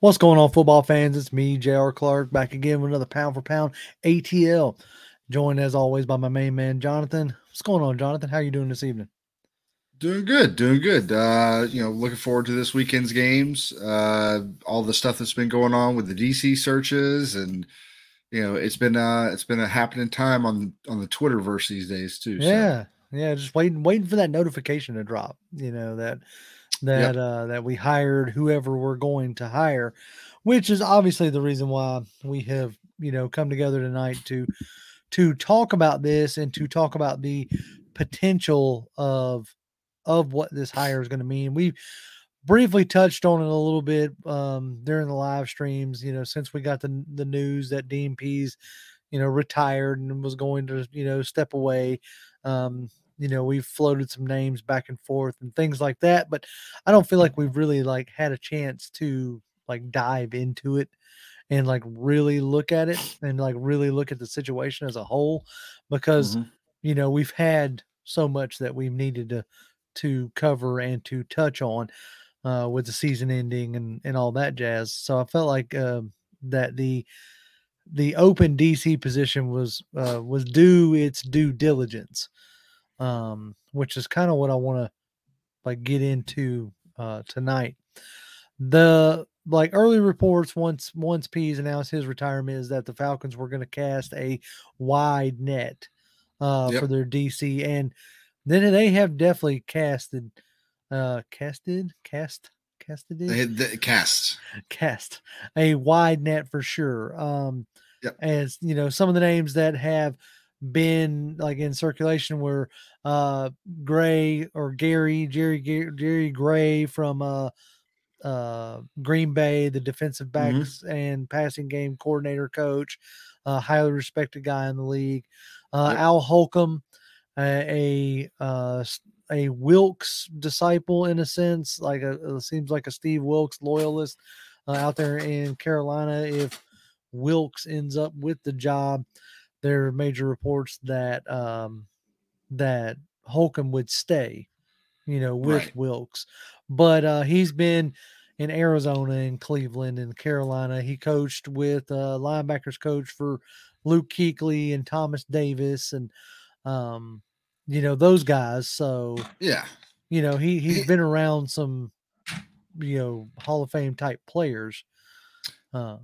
What's going on, football fans? It's me, J.R. Clark, back again with another pound for pound ATL. Joined as always by my main man, Jonathan. What's going on, Jonathan? How you doing this evening? Doing good, doing good. Uh, you know, looking forward to this weekend's games. Uh, all the stuff that's been going on with the DC searches, and you know, it's been uh, it's been a happening time on on the Twitterverse these days too. Yeah, so. yeah, just waiting, waiting for that notification to drop. You know that that yep. uh, that we hired whoever we're going to hire, which is obviously the reason why we have you know come together tonight to to talk about this and to talk about the potential of of what this hire is going to mean. We briefly touched on it a little bit um, during the live streams. You know, since we got the the news that DMP's you know, retired and was going to you know step away. Um, you know we've floated some names back and forth and things like that but i don't feel like we've really like had a chance to like dive into it and like really look at it and like really look at the situation as a whole because mm-hmm. you know we've had so much that we've needed to to cover and to touch on uh with the season ending and and all that jazz so i felt like uh, that the the open dc position was uh was due its due diligence um, which is kind of what I want to like get into uh, tonight. The like early reports once once Pees announced his retirement is that the Falcons were going to cast a wide net uh, yep. for their DC, and then they have definitely casted, uh, casted, cast, casted it, they, they cast, cast a wide net for sure. Um, yep. as you know, some of the names that have been like in circulation where uh Gray or Gary Jerry Jerry Gray from uh uh Green Bay, the defensive mm-hmm. backs mm-hmm. and passing game coordinator coach, uh highly respected guy in the league. Uh yep. Al Holcomb, a, a uh a Wilks disciple in a sense, like a seems like a Steve Wilks loyalist uh, out there in Carolina. If Wilks ends up with the job, there are major reports that um, that Holcomb would stay, you know, with right. Wilks, but uh, he's been in Arizona and Cleveland and Carolina. He coached with uh, linebackers coach for Luke Kuechly and Thomas Davis and um, you know those guys. So yeah, you know he he's been around some you know Hall of Fame type players. Uh,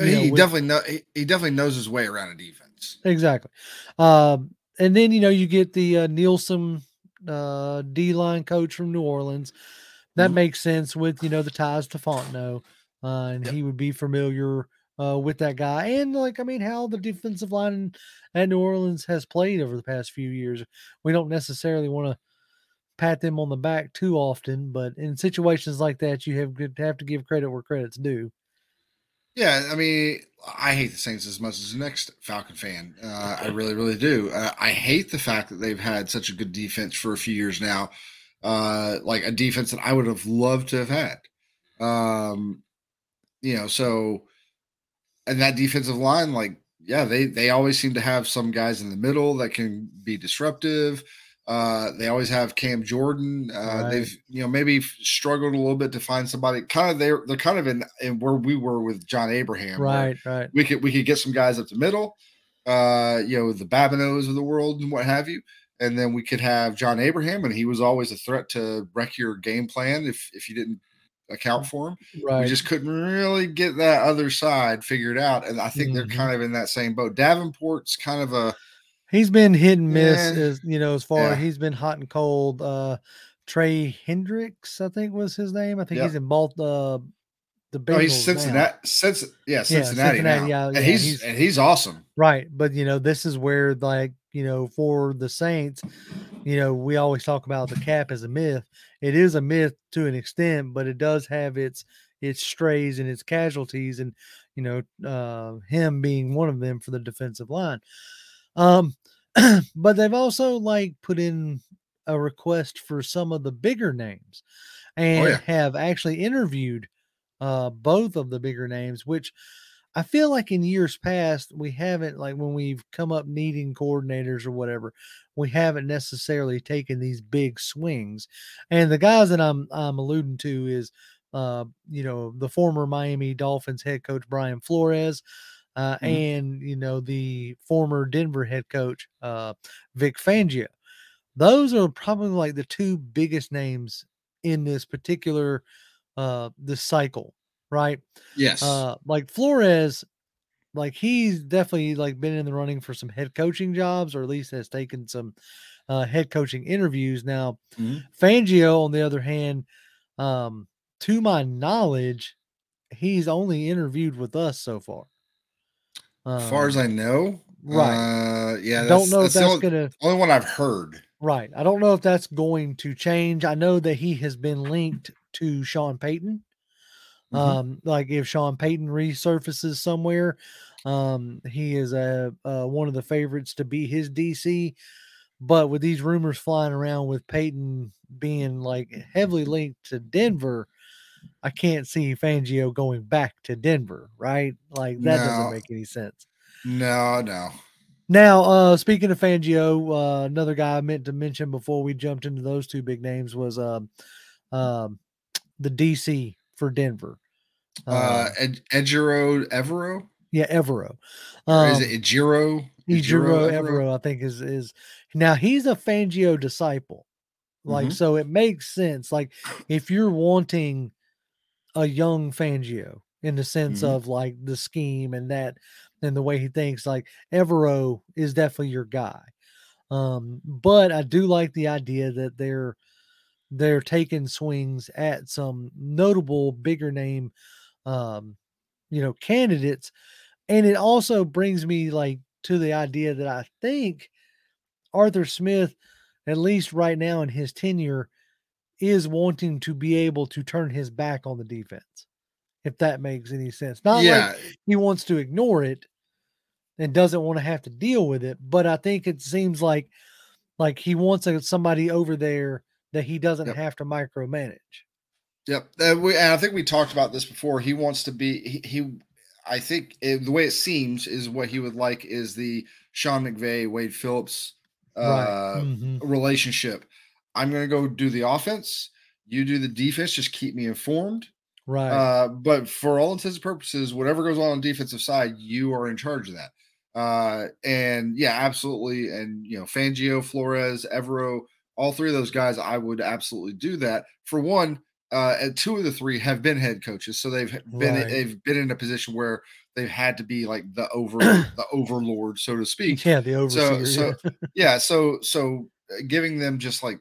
he know, definitely know he, he, definitely knows his way around a defense. Exactly. Um, and then you know you get the uh, Nielsen uh, D line coach from New Orleans. That mm-hmm. makes sense with you know the ties to Fontenot, uh, and yep. he would be familiar uh, with that guy. And like I mean, how the defensive line at New Orleans has played over the past few years. We don't necessarily want to pat them on the back too often, but in situations like that, you have to have to give credit where credit's due. Yeah, I mean, I hate the Saints as much as the next Falcon fan. Uh, I really, really do. Uh, I hate the fact that they've had such a good defense for a few years now, uh, like a defense that I would have loved to have had. Um, you know, so and that defensive line, like, yeah, they they always seem to have some guys in the middle that can be disruptive. Uh, they always have Cam Jordan. Uh, right. They've you know maybe struggled a little bit to find somebody. Kind of they're they're kind of in, in where we were with John Abraham. Right, right. We could we could get some guys up the middle. Uh, you know the Babineauxs of the world and what have you, and then we could have John Abraham, and he was always a threat to wreck your game plan if if you didn't account for him. Right. We just couldn't really get that other side figured out, and I think mm-hmm. they're kind of in that same boat. Davenport's kind of a He's been hit and miss yeah. as you know, as far yeah. he's been hot and cold. Uh Trey Hendricks, I think was his name. I think yep. he's in both uh the Bengals. Oh, he's Cincinnati. Since yeah, Cincinnati, yeah, Cincinnati now. Yeah, and he's, he's, and he's awesome. Right. But you know, this is where like, you know, for the Saints, you know, we always talk about the cap as a myth. It is a myth to an extent, but it does have its its strays and its casualties, and you know, uh him being one of them for the defensive line. Um, but they've also like put in a request for some of the bigger names oh, and oh, yeah. have actually interviewed uh both of the bigger names, which I feel like in years past we haven't like when we've come up needing coordinators or whatever, we haven't necessarily taken these big swings. And the guys that I'm I'm alluding to is uh, you know, the former Miami Dolphins head coach Brian Flores, uh, Mhm. and you know the former Denver head coach uh, Vic Fangio. Those are probably like the two biggest names in this particular uh this cycle, right? Yes. Uh, like Flores, like he's definitely like been in the running for some head coaching jobs, or at least has taken some uh, head coaching interviews. Now, Mhm. Fangio, on the other hand, um, to my knowledge, he's only interviewed with us so far. As far as Um, I know, right. Uh, yeah, I don't know if the that's only, gonna only one I've heard. right. I don't know if that's going to change. I know that he has been linked to Sean Payton. Mhm. Um, like if Sean Payton resurfaces somewhere, um, he is a uh, one of the favorites to be his DC. But with these rumors flying around with Payton being like heavily linked to Denver, I can't see Fangio going back to Denver, right? Like that No. doesn't make any sense. No, no. Now, uh, speaking of Fangio, uh, another guy I meant to mention before we jumped into those two big names was um, um, the DC for Denver. Uh, Um, Ed, Ejiro Evero? yeah, Evero. Or is Um, it Ejiro? Ejiro Evero, I think is is now he's a Fangio disciple. Like Mhm. so it makes sense. Like if you're wanting a young Fangio in the sense Mhm. of like the scheme and that and the way he thinks, like Evero is definitely your guy. Um, but I do like the idea that they're they're taking swings at some notable bigger name um, you know, candidates. And it also brings me like to the idea that I think Arthur Smith, at least right now in his tenure, is wanting to be able to turn his back on the defense, if that makes any sense. Not yeah, like he wants to ignore it and doesn't want to have to deal with it, but I think it seems like like he wants a, somebody over there that he doesn't Yep. have to micromanage. Yep. And, we, and I think we talked about this before. He wants to be, he, he I think it, the way it seems is what he would like is the Sean McVay, Wade Phillips uh, right. Mhm. relationship. I'm going to go do the offense. You do the defense. Just keep me informed. Right. Uh, but for all intents and purposes, whatever goes on on the defensive side, you are in charge of that. Uh, and yeah, absolutely. And you know, Fangio, Flores, Evero, all three of those guys, I would absolutely do that. For one, uh, and two of the three have been head coaches, so they've been Right. they've been in a position where they've had to be like the over the overlord, so to speak. yeah, the overseer. So, so yeah, so so uh, giving them just like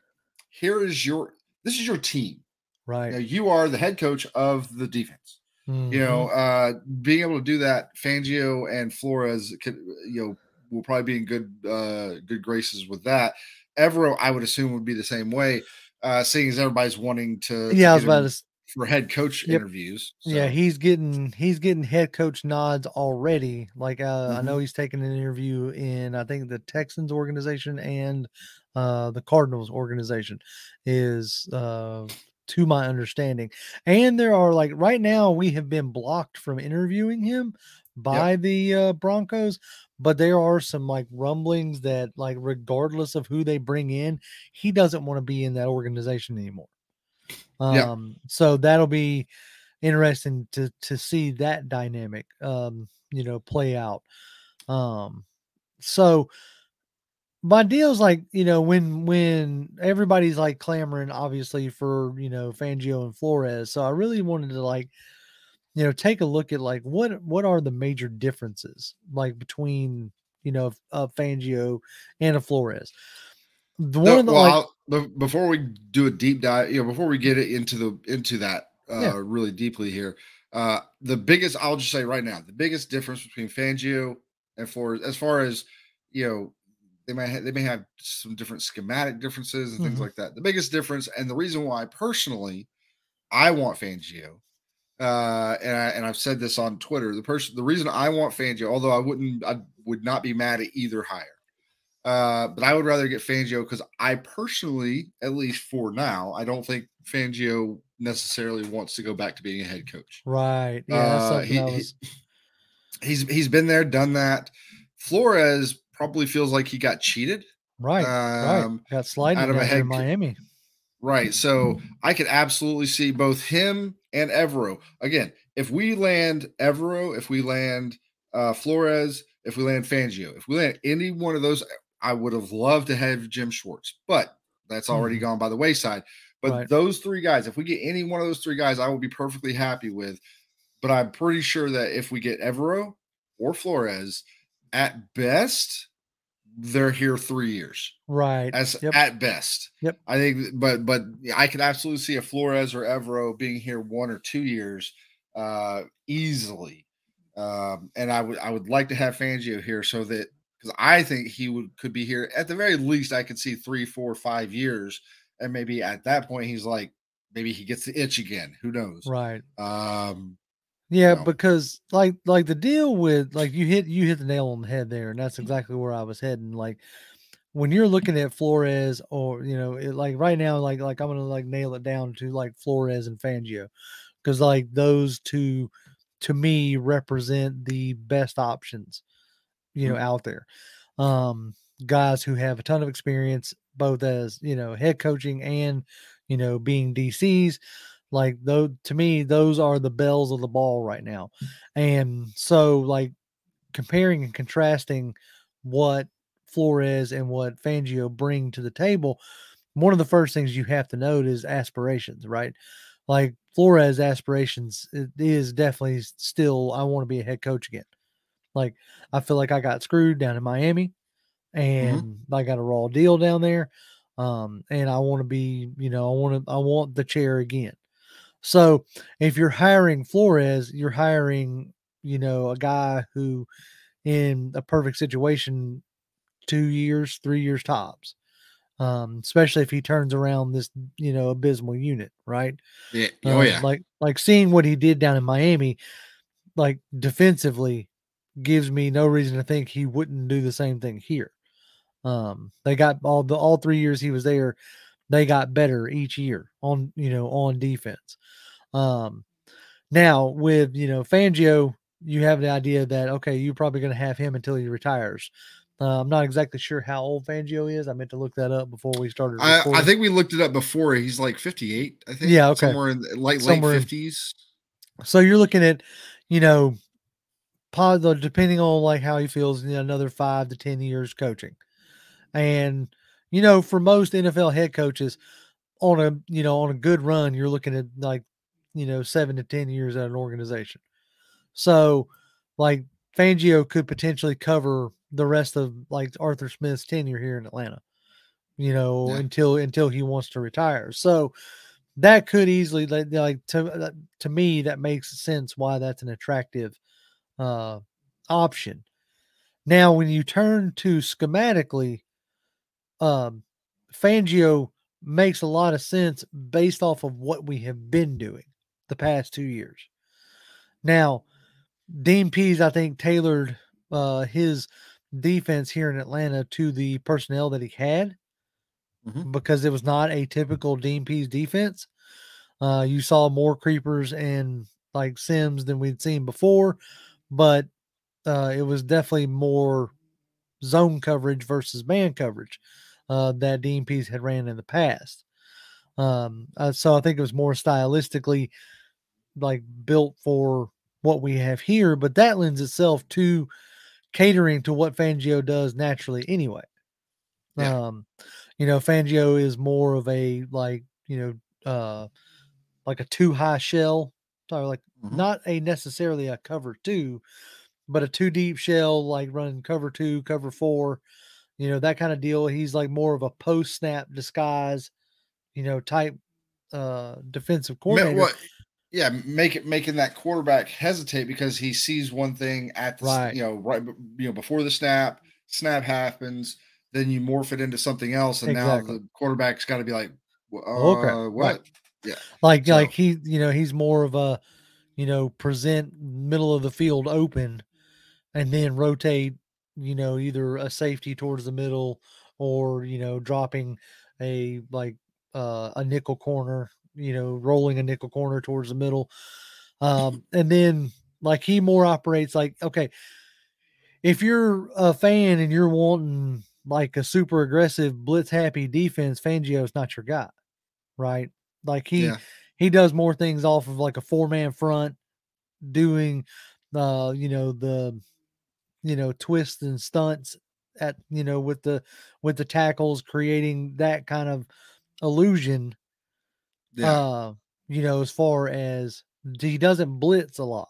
here is your this is your team. right. You, know, you are the head coach of the defense you know, Mhm. uh, being able to do that, Fangio and Flores could, you know, will probably be in good, uh, good graces with that. Evero, I would assume, would be the same way, uh, seeing as everybody's wanting to, yeah, I was about to for head coach Yep. interviews. Yeah, he's getting he's getting head coach nods already. Like uh, I Mhm. know he's taking an interview in I think the Texans organization and uh, the Cardinals organization is uh, to my understanding. And there are like right now we have been blocked from interviewing him by the uh, Broncos, but there are some like rumblings that like regardless of who they bring in, he doesn't want to be in that organization anymore. Yeah. Um, so that'll be interesting to to see that dynamic um you know play out um so my deal's like you know when when everybody's like clamoring obviously for you know fangio and flores so i really wanted to like you know take a look at like what what are the major differences like between you know a fangio and a flores the one of the well, like before we do a deep dive, you know, before we get it into the into that uh, Yeah. really deeply here, uh, the biggest I'll just say right now, the biggest difference between Fangio and Flores, as far as you know, they may ha- they may have some different schematic differences and things Mhm. like that. The biggest difference, and the reason why personally I want Fangio, uh, and I and I've said this on Twitter, the person the reason I want Fangio, although I wouldn't I would not be mad at either hire. Uh, but I would rather get Fangio because I personally, at least for now, I don't think Fangio necessarily wants to go back to being a head coach. right yeah Uh, something he- I he- was He's he's been there, done that. Flores probably feels like he got cheated. right right Um, got sliding out of a there in head miami Right. So I could absolutely see both him and Evero. Again, if we land Evero, if we land uh, Flores, if we land Fangio, if we land any one of those, I would have loved to have Jim Schwartz, but that's already mm-hmm. gone by the wayside. But right. those three guys, if we get any one of those three guys, I will be perfectly happy with. But I'm pretty sure that if we get Evero or Flores, at best, they're here three years. Right. As yep. at best. Yep. I think but but I could absolutely see a Flores or Evero being here one or two years uh easily. Um and I would I would like to have Fangio here so that because I think he would could be here at the very least. I could see three, four, five years, and maybe at that point he's like, maybe he gets the itch again. Who knows? Right. Um. Yeah, because like like the deal with like you hit you hit the nail on the head there, and that's exactly where I was heading. Like when you're looking at Flores, or you know, it, like right now, like like I'm gonna like nail it down to like Flores and Fangio, because like those two to me represent the best options you know, mm-hmm. out there. Um, guys who have a ton of experience, both as you know, head coaching and you know, being DCs. Like though to me, those are the bells of the ball right now. And so like comparing and contrasting what Flores and what Fangio bring to the table, one of the first things you have to note is aspirations, right? Like Flores' aspirations is definitely still I want to be a head coach again. Like I feel like I got screwed down in Miami mm-hmm. and mm-hmm. I got a raw deal down there. Um, and I want to be, you know, I want to, I want the chair again. So if you're hiring Flores, you're hiring, you know, a guy who in a perfect situation, two years, three years tops. Um, especially if he turns around this, you know, abysmal unit, right? Yeah. Oh um, yeah. Like like seeing what he did down in Miami, like defensively, gives me no reason to think he wouldn't do the same thing here. Um, they got all the all three years he was there, they got better each year on you know on defense. Um, now with you know Fangio, you have the idea that okay, you're probably going to have him until he retires. Uh, I'm not exactly sure how old Fangio is. I meant to look that up before we started. I, I, think we looked it up before. He's like 58. I think. Yeah. Okay. Somewhere in like late 50s. So you're looking at, you know, depending on like how he feels, you know, another five to ten years coaching. And you know, for most NFL head coaches, on a you know on a good run, you're looking at like you know seven to ten years at an organization. So, like Fangio could potentially cover the rest of like Arthur Smith's tenure here in Atlanta. You know, yeah. until until he wants to retire. So that could easily like, like to to me that makes sense why that's an attractive uh, option. Now, when you turn to schematically, um, Fangio makes a lot of sense based off of what we have been doing the past two years. Now, Dean Pees, I think, tailored uh, his defense here in Atlanta to the personnel that he had mm-hmm. because it was not a typical Dean Pees defense. Uh, you saw more creepers and like Sims than we'd seen before but uh, it was definitely more zone coverage versus man coverage uh, that Dean Pees had ran in the past. Um, uh, so I think it was more stylistically like built for what we have here, but that lends itself to catering to what Fangio does naturally anyway. Yeah. Um, you know, Fangio is more of a like, you know, uh like a two high shell so like mm-hmm. not a necessarily a cover two, but a two deep shell, like running cover two, cover four, you know, that kind of deal. He's like more of a post snap disguise, you know, type uh defensive coordinator. What, yeah, make it making that quarterback hesitate because he sees one thing at the right. you know, right you know, before the snap, snap happens, then you morph it into something else, and exactly. now the quarterback's got to be like, uh, okay. what? Right. Yeah. Like so. like he, you know, he's more of a, you know, present middle of the field open and then rotate, you know, either a safety towards the middle or, you know, dropping a like uh, a nickel corner, you know, rolling a nickel corner towards the middle. Um, and then like he more operates like, okay, if you're a fan and you're wanting like a super aggressive blitz happy defense, Fangio's not your guy, right? Like he yeah. he does more things off of like a four man front, doing uh, you know, the you know, twists and stunts at you know with the with the tackles, creating that kind of illusion. Yeah. Uh, you know, as far as he doesn't blitz a lot.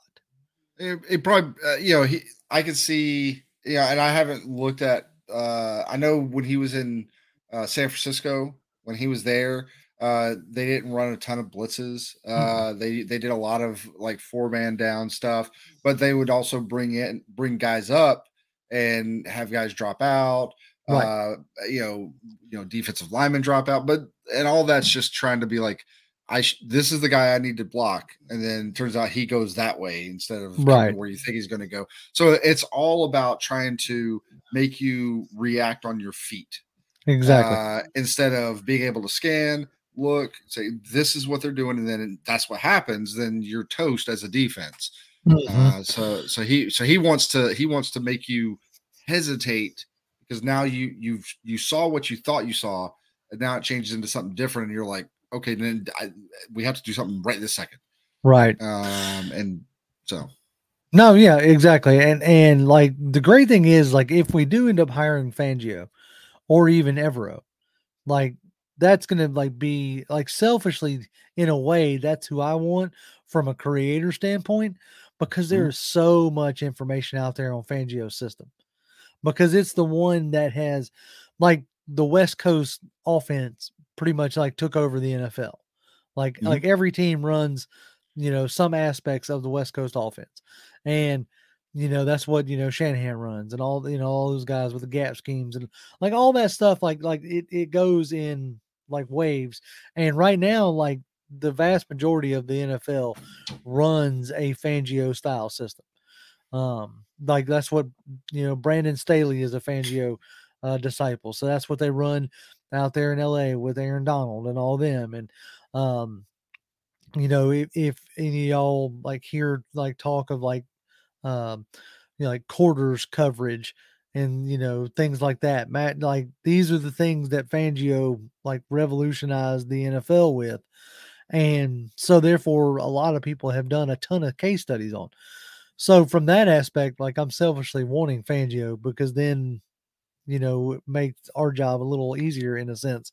It, it probably, uh, you know, he. I can see, yeah, and I haven't looked at. uh I know when he was in uh San Francisco, when he was there, uh, they didn't run a ton of blitzes. Hmm. Uh, mm-hmm. They they did a lot of like four man down stuff, but they would also bring in bring guys up and have guys drop out. Right. Uh, you know, you know, defensive linemen drop out, but and all that's just trying to be like, I sh- this is the guy I need to block, and then turns out he goes that way instead of right where you think he's going to go. So it's all about trying to make you react on your feet, exactly, uh, instead of being able to scan, look, say this is what they're doing, and then that's what happens. Then you're toast as a defense. Mm-hmm. Uh, so so he so he wants to he wants to make you hesitate because now you you've you saw what you thought you saw, and now it changes into something different, and you're like, okay, then I, we have to do something right this second, right? Um, and so. No, yeah, exactly. And and like the great thing is like if we do end up hiring Fangio or even Evero, like that's gonna like be like selfishly in a way, that's who I want from a creator standpoint because there's mm-hmm. so much information out there on Fangio's system because it's the one that has like the West Coast offense pretty much like took over the NFL. Like mm-hmm. like every team runs, you know, some aspects of the West Coast offense. And you know, that's what you know Shanahan runs and all you know, all those guys with the gap schemes and like all that stuff, like like it, it goes in like waves. And right now, like the vast majority of the NFL runs a Fangio style system. Um, like that's what you know. Brandon Staley is a Fangio uh, disciple, so that's what they run out there in LA with Aaron Donald and all them. And um, you know, if, if any y'all like hear like talk of like um, you know, like quarters coverage and you know things like that. Matt, like these are the things that Fangio like revolutionized the NFL with, and so therefore a lot of people have done a ton of case studies on. So from that aspect, like I'm selfishly wanting Fangio because then, you know, it makes our job a little easier in a sense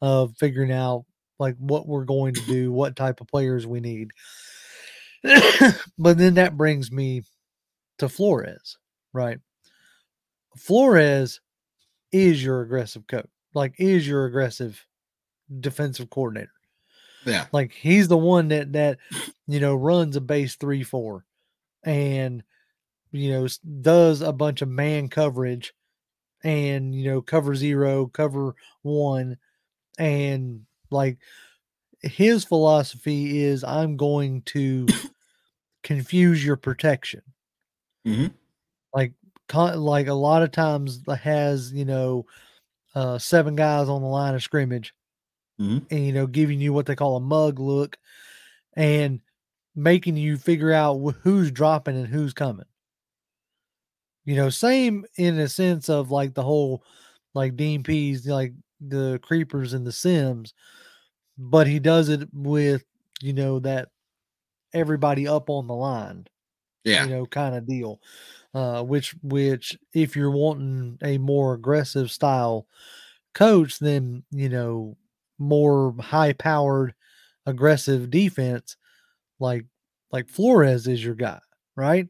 of figuring out like what we're going to do, what type of players we need. but then that brings me to Flores, right? Flores is your aggressive coach, like is your aggressive defensive coordinator. Yeah. Like he's the one that that you know runs a base 3 4 and you know does a bunch of man coverage and you know cover 0, cover 1 and like his philosophy is I'm going to confuse your protection. Mm-hmm. Like like a lot of times has you know uh, seven guys on the line of scrimmage, mm-hmm. and you know giving you what they call a mug look, and making you figure out who's dropping and who's coming. You know, same in a sense of like the whole like Dean Pees, like the creepers and the Sims, but he does it with you know that everybody up on the line, yeah, you know, kind of deal uh, which which if you're wanting a more aggressive style coach, then you know more high powered aggressive defense, like like Flores is your guy, right?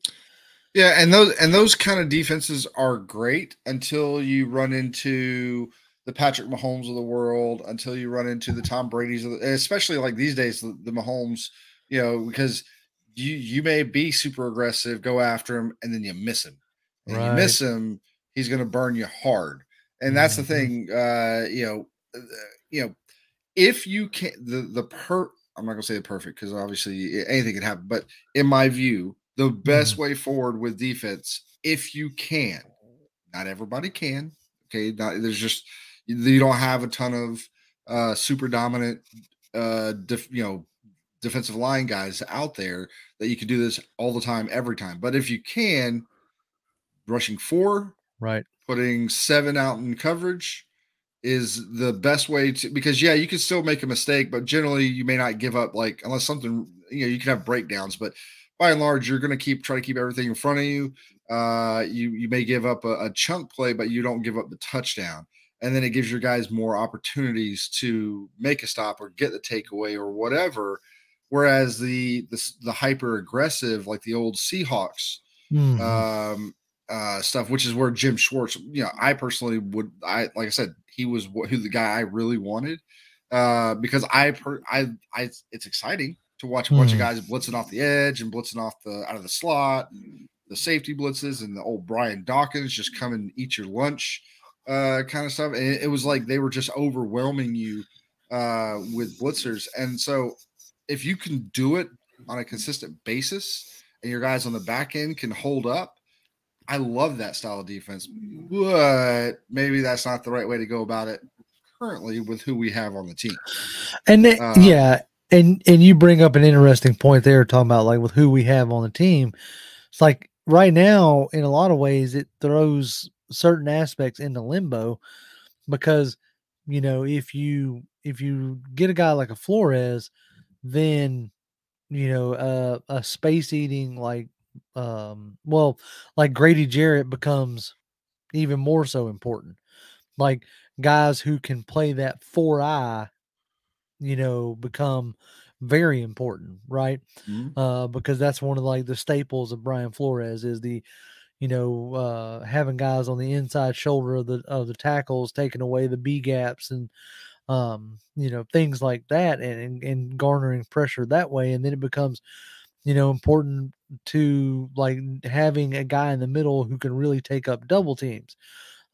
Yeah, and those and those kind of defenses are great until you run into the Patrick Mahomes of the world, until you run into the Tom Brady's, of the, especially like these days, the, the Mahomes, you know, because you you may be super aggressive, go after him, and then you miss him. And right. you miss him, he's going to burn you hard. And that's mm-hmm. the thing. Uh, you know, uh, you know, if you can the the per I'm not to say the perfect because obviously anything can happen, but in my view, the best mm-hmm. way forward with defense, if you can, not everybody can. Okay, not, there's just you don't have a ton of uh, super dominant, uh, def, you know, defensive line guys out there that you can do this all the time, every time. But if you can, rushing four, right, putting seven out in coverage is the best way to because yeah, you can still make a mistake, but generally you may not give up like unless something you know you can have breakdowns, but by and large you're going to keep try to keep everything in front of you. Uh, you you may give up a, a chunk play, but you don't give up the touchdown, and then it gives your guys more opportunities to make a stop or get the takeaway or whatever. Whereas the the, the hyper aggressive like the old Seahawks mm-hmm. um, uh, stuff, which is where Jim Schwartz, you know, I personally would, I like I said, he was who the guy I really wanted uh, because I, per, I, I, it's exciting to watch a bunch of mm. guys blitzing off the edge and blitzing off the out of the slot, the safety blitzes, and the old Brian Dawkins just come and eat your lunch, uh, kind of stuff. And it, it was like they were just overwhelming you uh, with blitzers, and so if you can do it on a consistent basis, and your guys on the back end can hold up I love that style of defense, but maybe that's not the right way to go about it currently with who we have on the team. And uh, yeah, and and you bring up an interesting point there, talking about like with who we have on the team. It's like right now, in a lot of ways, it throws certain aspects into limbo because you know if you if you get a guy like a Flores, then you know uh, a space eating like um well like Grady Jarrett becomes even more so important. Like guys who can play that four eye, you know, become very important, right? Mm-hmm. Uh, because that's one of like the staples of Brian Flores is the, you know, uh, having guys on the inside shoulder of the of the tackles, taking away the B gaps and um, you know, things like that and, and, and garnering pressure that way. And then it becomes you know, important to like having a guy in the middle who can really take up double teams,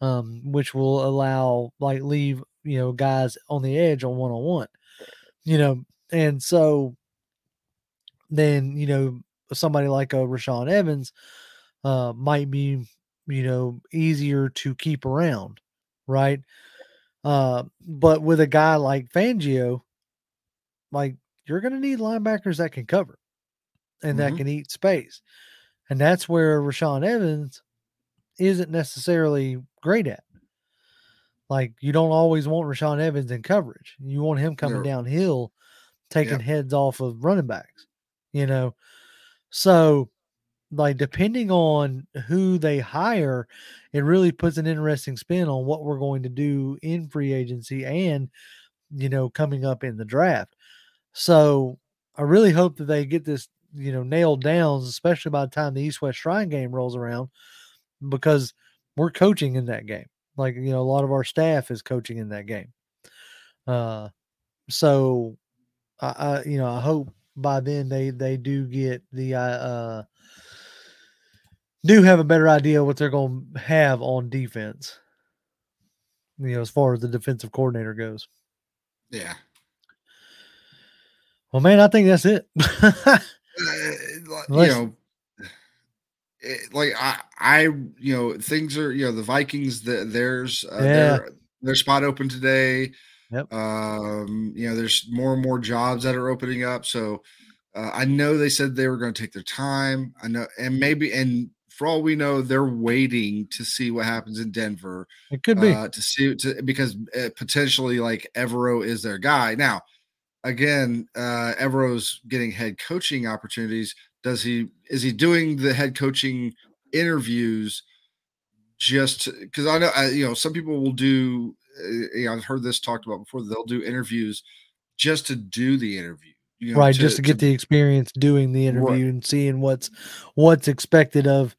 um, which will allow like leave you know guys on the edge on one on one, you know, and so then you know somebody like a Rashaan Evans uh, might be you know easier to keep around, right? Uh, but with a guy like Fangio, like you're going to need linebackers that can cover and mm-hmm. that can eat space. And that's where Rashaan Evans isn't necessarily great at. Like you don't always want Rashaan Evans in coverage. You want him coming downhill, taking heads off of running backs, you know. So like depending on who they hire, it really puts an interesting spin on what we're going to do in free agency and you know coming up in the draft. So I really hope that they get this you know nailed down, especially by the time the East West Shrine game rolls around, because we're coaching in that game. Like you know, a lot of our staff is coaching in that game. Uh, so I, I you know I hope by then they they do get the uh, do have a better idea what they're going to have on defense. You know, as far as the defensive coordinator goes. Yeah. Well, man, I think that's it. Uh, you know, eh, like I, I, you know, things are, you know, the Vikings, the, there's uh, yeah. their their spot open today. Yep. Um, you know, there's more and more jobs that are opening up. So uh, I know they said they were going to take their time. I know, and maybe, and for all we know, they're waiting to see what happens in Denver. It could be uh, to see to, because uh, potentially like Evero is their guy now again, uh, Evero's getting head coaching opportunities. Does he is he doing the head coaching interviews just because I know I, you know some people will do. Uh, you know, I've heard this talked about before. They'll do interviews just to do the interview. You know, right, to, just to get to, the experience doing the interview right. and seeing what's what's expected of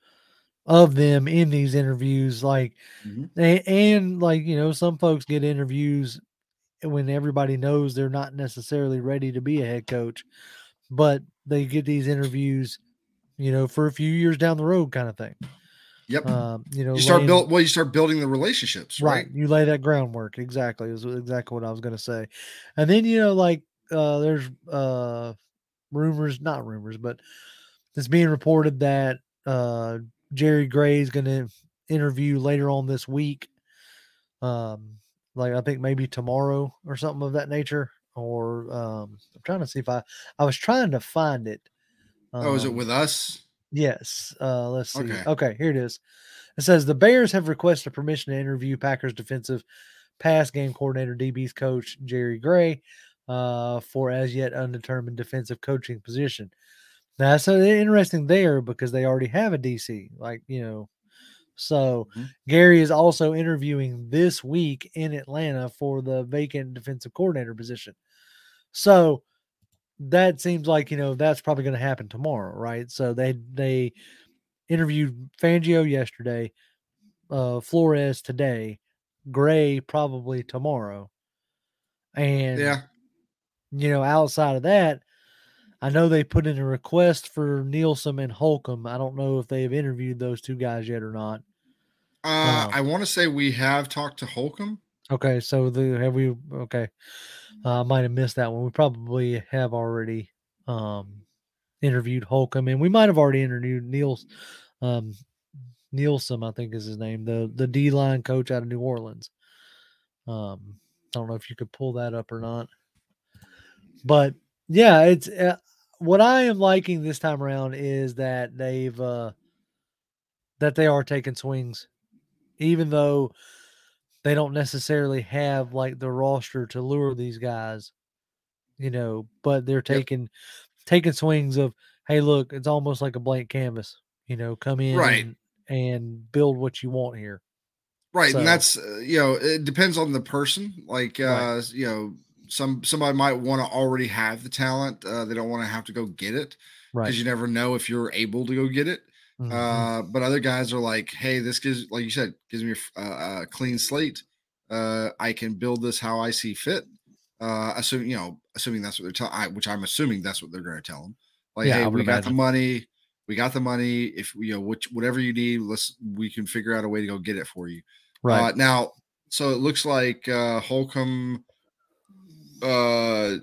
of them in these interviews like mm-hmm. and, and like you know some folks get interviews when everybody knows they're not necessarily ready to be a head coach, but they get these interviews, you know, for a few years down the road, kind of thing. Yep. Um, you know, you start build well, you start building the relationships, right? right? You lay that groundwork. Exactly. Is exactly what I was going to say. And then you know, like uh, there's uh, rumors, not rumors, but it's being reported that uh, Jerry Gray is going to interview later on this week. Um, like I think maybe tomorrow or something of that nature. Or um, I'm trying to see if I I was trying to find it. Um, oh, is it with um, us? Yes. Uh, let's see. Okay. okay, here it is. It says the Bears have requested permission to interview Packers defensive pass game coordinator, DB's coach Jerry Gray, uh, for as yet undetermined defensive coaching position. Now, so interesting there because they already have a DC, like you know. So mm-hmm. Gray is also interviewing this week in Atlanta for the vacant defensive coordinator position. So that seems like you know that's probably going to happen tomorrow, right? So they they interviewed Fangio yesterday, uh, Flores today, Gray probably tomorrow, and yeah, you know outside of that, I know they put in a request for Nielsen and Holcomb. I don't know if they've interviewed those two guys yet or not. Uh, um, I want to say we have talked to Holcomb. Okay, so the have we? Okay, uh, I might have missed that one. We probably have already um, interviewed Holcomb, and we might have already interviewed Niels, um, Nielsen, I think is his name, the the D line coach out of New Orleans. Um, I don't know if you could pull that up or not, but yeah, it's uh, what I am liking this time around is that they've uh, that they are taking swings, even though they don't necessarily have like the roster to lure these guys, you know, but they're taking yep. taking swings of, hey, look, it's almost like a blank canvas, you know, come in right. and, and build what you want here. Right, so, and that's uh, you know, it depends on the person. Like uh, right. you know, some somebody might want to already have the talent. Uh, they don't want to have to go get it because right. you never know if you're able to go get it. Mm-hmm. Uh, but other guys are like, hey, this gives, like you said, gives me a, a clean slate. Uh, I can build this how I see fit. Uh, assuming you know, assuming that's what they're telling, which I'm assuming that's what they're going to tell them. Like, yeah, hey, we got the money, we got the money. If you know, which whatever you need, let's we can figure out a way to go get it for you. Right uh, now, so it looks like uh, Holcomb uh,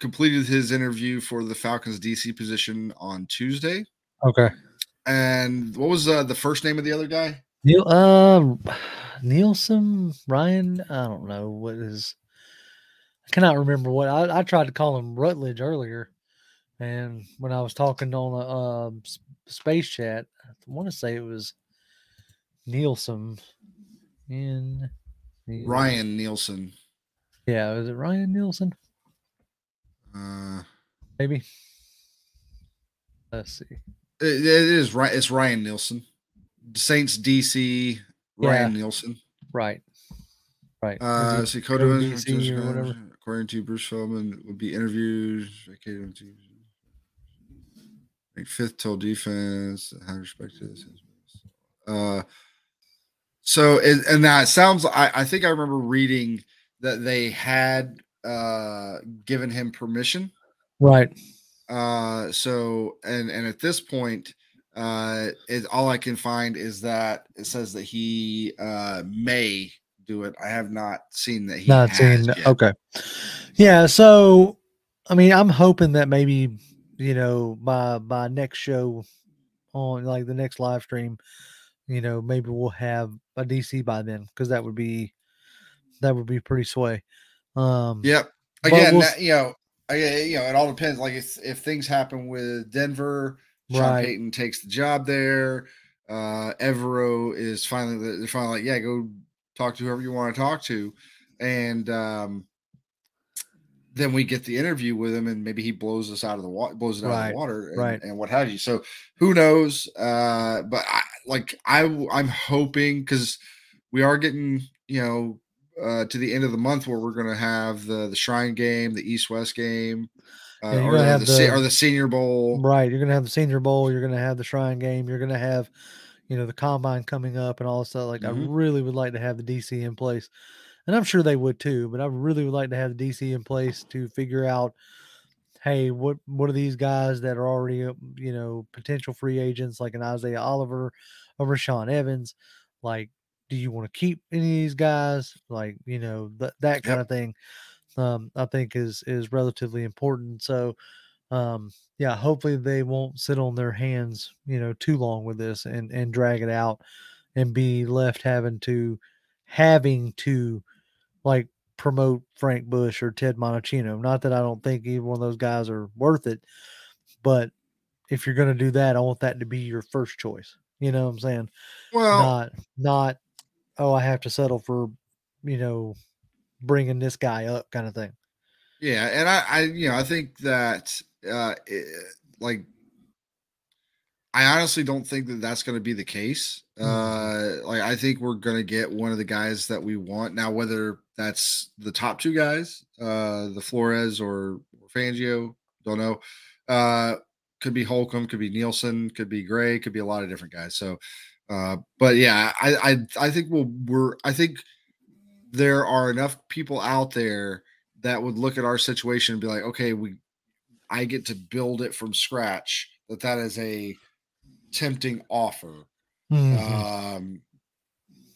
completed his interview for the Falcons DC position on Tuesday. Okay. And what was uh, the first name of the other guy? Neil, uh, Nielsen, Ryan. I don't know what is. I cannot remember what I, I tried to call him Rutledge earlier, and when I was talking on a uh, space chat, I want to say it was Nielsen. In Ryan Nielsen. Yeah, is it Ryan Nielsen? Uh, maybe. Let's see. It, it is right. It's Ryan Nielsen, Saints DC. Ryan yeah. Nielsen. Right. Right. Uh, see, Coda or whatever. According to Bruce Feldman, would be interviewed. Fifth till defense. How respect to this. Uh, so and, and that sounds. I, I think I remember reading that they had uh given him permission. Right. Uh, so and and at this point, uh, it, all I can find is that it says that he uh may do it. I have not seen that he not seen. Yet. Okay, yeah. So, I mean, I'm hoping that maybe you know by by next show on like the next live stream, you know, maybe we'll have a DC by then because that would be that would be pretty sway. Um, yep. Again, we'll, that, you know, you know, it all depends. Like if if things happen with Denver, Sean right. Payton takes the job there. Uh, Evero is finally they're finally like, yeah, go talk to whoever you want to talk to, and um, then we get the interview with him, and maybe he blows us out of the water, blows it out right. of the water, and, right. and what have you. So who knows? Uh, but I, like I, I'm hoping because we are getting you know uh, to the end of the month where we're going to have the the Shrine game, the East West game, uh, yeah, or, the, the, or the Senior Bowl. Right, you're going to have the Senior Bowl. You're going to have the Shrine game. You're going to have, you know, the Combine coming up and all this stuff. Like, mm-hmm. I really would like to have the DC in place, and I'm sure they would too. But I really would like to have the DC in place to figure out, hey, what what are these guys that are already, uh, you know, potential free agents like an Isaiah Oliver, or Rashaan Evans, like do you want to keep any of these guys? Like, you know, that that kind yep. of thing. Um, I think is is relatively important. So, um, yeah, hopefully they won't sit on their hands, you know, too long with this and and drag it out and be left having to having to like promote Frank Bush or Ted Monachino. Not that I don't think either one of those guys are worth it, but if you're going to do that, I want that to be your first choice. You know what I'm saying? Well, not not oh, I have to settle for, you know, bringing this guy up, kind of thing. Yeah, and I, I, you know, I think that, uh, it, like, I honestly don't think that that's going to be the case. Mm-hmm. Uh, like, I think we're going to get one of the guys that we want now. Whether that's the top two guys, uh, the Flores or, or Fangio, don't know. Uh, could be Holcomb, could be Nielsen, could be Gray, could be a lot of different guys. So, uh, but yeah, I, I, I think we'll, we're, I think there are enough people out there that would look at our situation and be like, okay, we, I get to build it from scratch. That that is a tempting offer. Mm-hmm. Um,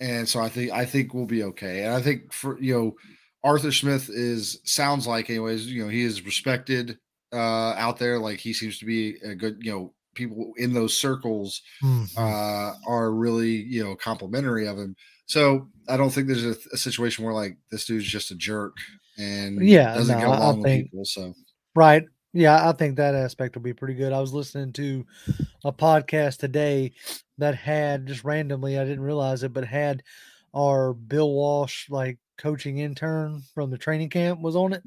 and so I think I think we'll be okay. And I think for you know, Arthur Smith is sounds like anyways. You know, he is respected uh, out there. Like he seems to be a good. You know, people in those circles mm-hmm. uh, are really you know complimentary of him. So I don't think there's a, a, situation where like this dude's just a jerk and yeah doesn't no, get along I with think, people. So right, yeah, I think that aspect will be pretty good. I was listening to a podcast today that had just randomly, I didn't realize it, but had our Bill Walsh like coaching intern from the training camp was on it.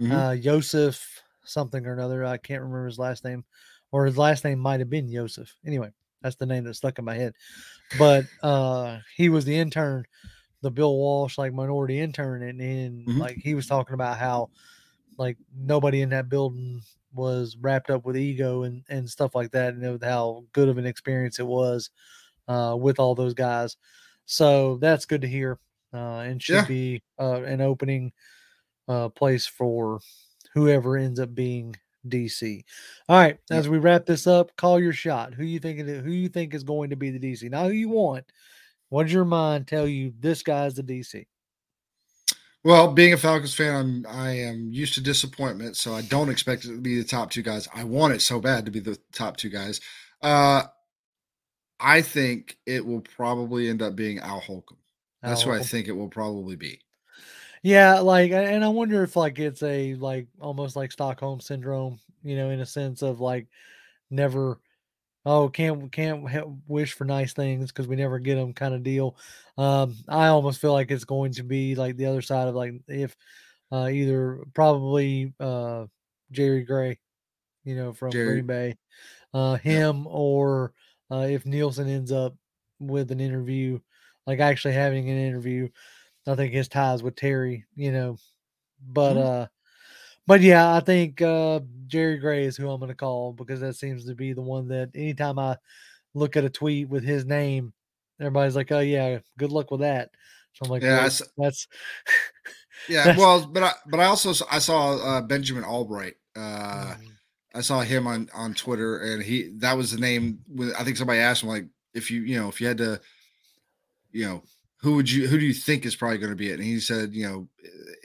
Mm-hmm. Uh Joseph something or another. I can't remember his last name, or his last name might have been Joseph. Anyway, that's the name that stuck in my head. But uh he was the intern, the Bill Walsh like minority intern, and, and mm-hmm. like he was talking about how like nobody in that building was wrapped up with ego and, and stuff like that, and how good of an experience it was uh, with all those guys. So that's good to hear, uh, and should yeah. be uh, an opening uh, place for whoever ends up being DC. All right, as we wrap this up, call your shot. Who you think who you think is going to be the DC? Not who you want. What does your mind tell you? This guy's the DC. Well, being a Falcons fan, I'm I am used to disappointment, so I don't expect it to be the top two guys. I want it so bad to be the top two guys. Uh, I think it will probably end up being Al Holcomb. That's Al who I think it will probably be. Yeah, like, and I wonder if like it's a like almost like Stockholm syndrome, you know, in a sense of like never oh can't can't wish for nice things because we never get them kind of deal um i almost feel like it's going to be like the other side of like if uh either probably uh jerry gray you know from jerry. green bay uh him or uh if nielsen ends up with an interview like actually having an interview i think his ties with terry you know but mm-hmm. uh but yeah, I think uh, Jerry Gray is who I'm going to call because that seems to be the one that anytime I look at a tweet with his name, everybody's like, "Oh yeah, good luck with that." So I'm like, yeah, well, that's yeah. That's, well, but I but I also I saw uh, Benjamin Allbright. Uh, mm-hmm. I saw him on on Twitter, and he that was the name. With I think somebody asked him like, if you you know if you had to, you know, who would you who do you think is probably going to be it? And he said, you know,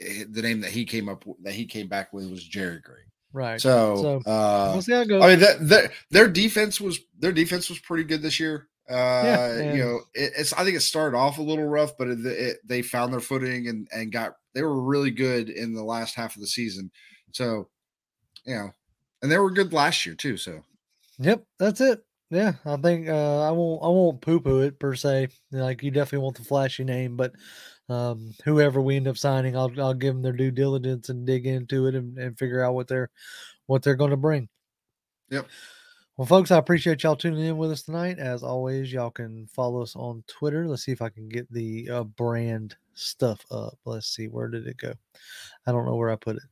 eh, the name that he came up that he came back with was Jerry Gray. Right. So, so uh, we'll see how it goes. I mean, that, that, their defense was their defense was pretty good this year. Uh, yeah, you know, it, it's I think it started off a little rough, but it, it, they found their footing and and got they were really good in the last half of the season. So, you know, and they were good last year too. So, yep, that's it. Yeah, I think uh, I won't. I won't poo poo it per se. Like you definitely want the flashy name, but um, whoever we end up signing, I'll I'll give them their due diligence and dig into it and, and figure out what they're what they're going to bring. Yep. Well, folks, I appreciate y'all tuning in with us tonight. As always, y'all can follow us on Twitter. Let's see if I can get the uh, brand stuff up. Let's see where did it go. I don't know where I put it.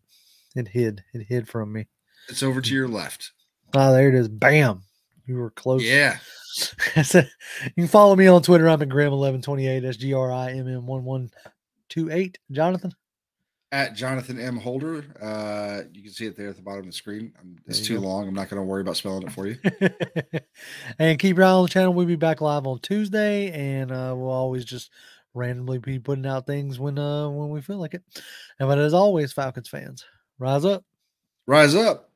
It hid. It hid from me. It's over to your left. Ah, oh, there it is. Bam. You were close. Yeah. you can follow me on Twitter. I'm at Grimm1128. That's G R I M M 1128. Jonathan? At Jonathan M. Holder. Uh, you can see it there at the bottom of the screen. it's too go. long. I'm not going to worry about spelling it for you. and keep your eye on the channel. We'll be back live on Tuesday, and uh, we'll always just randomly be putting out things when uh when we feel like it. And but as always, Falcons fans, rise up. Rise up.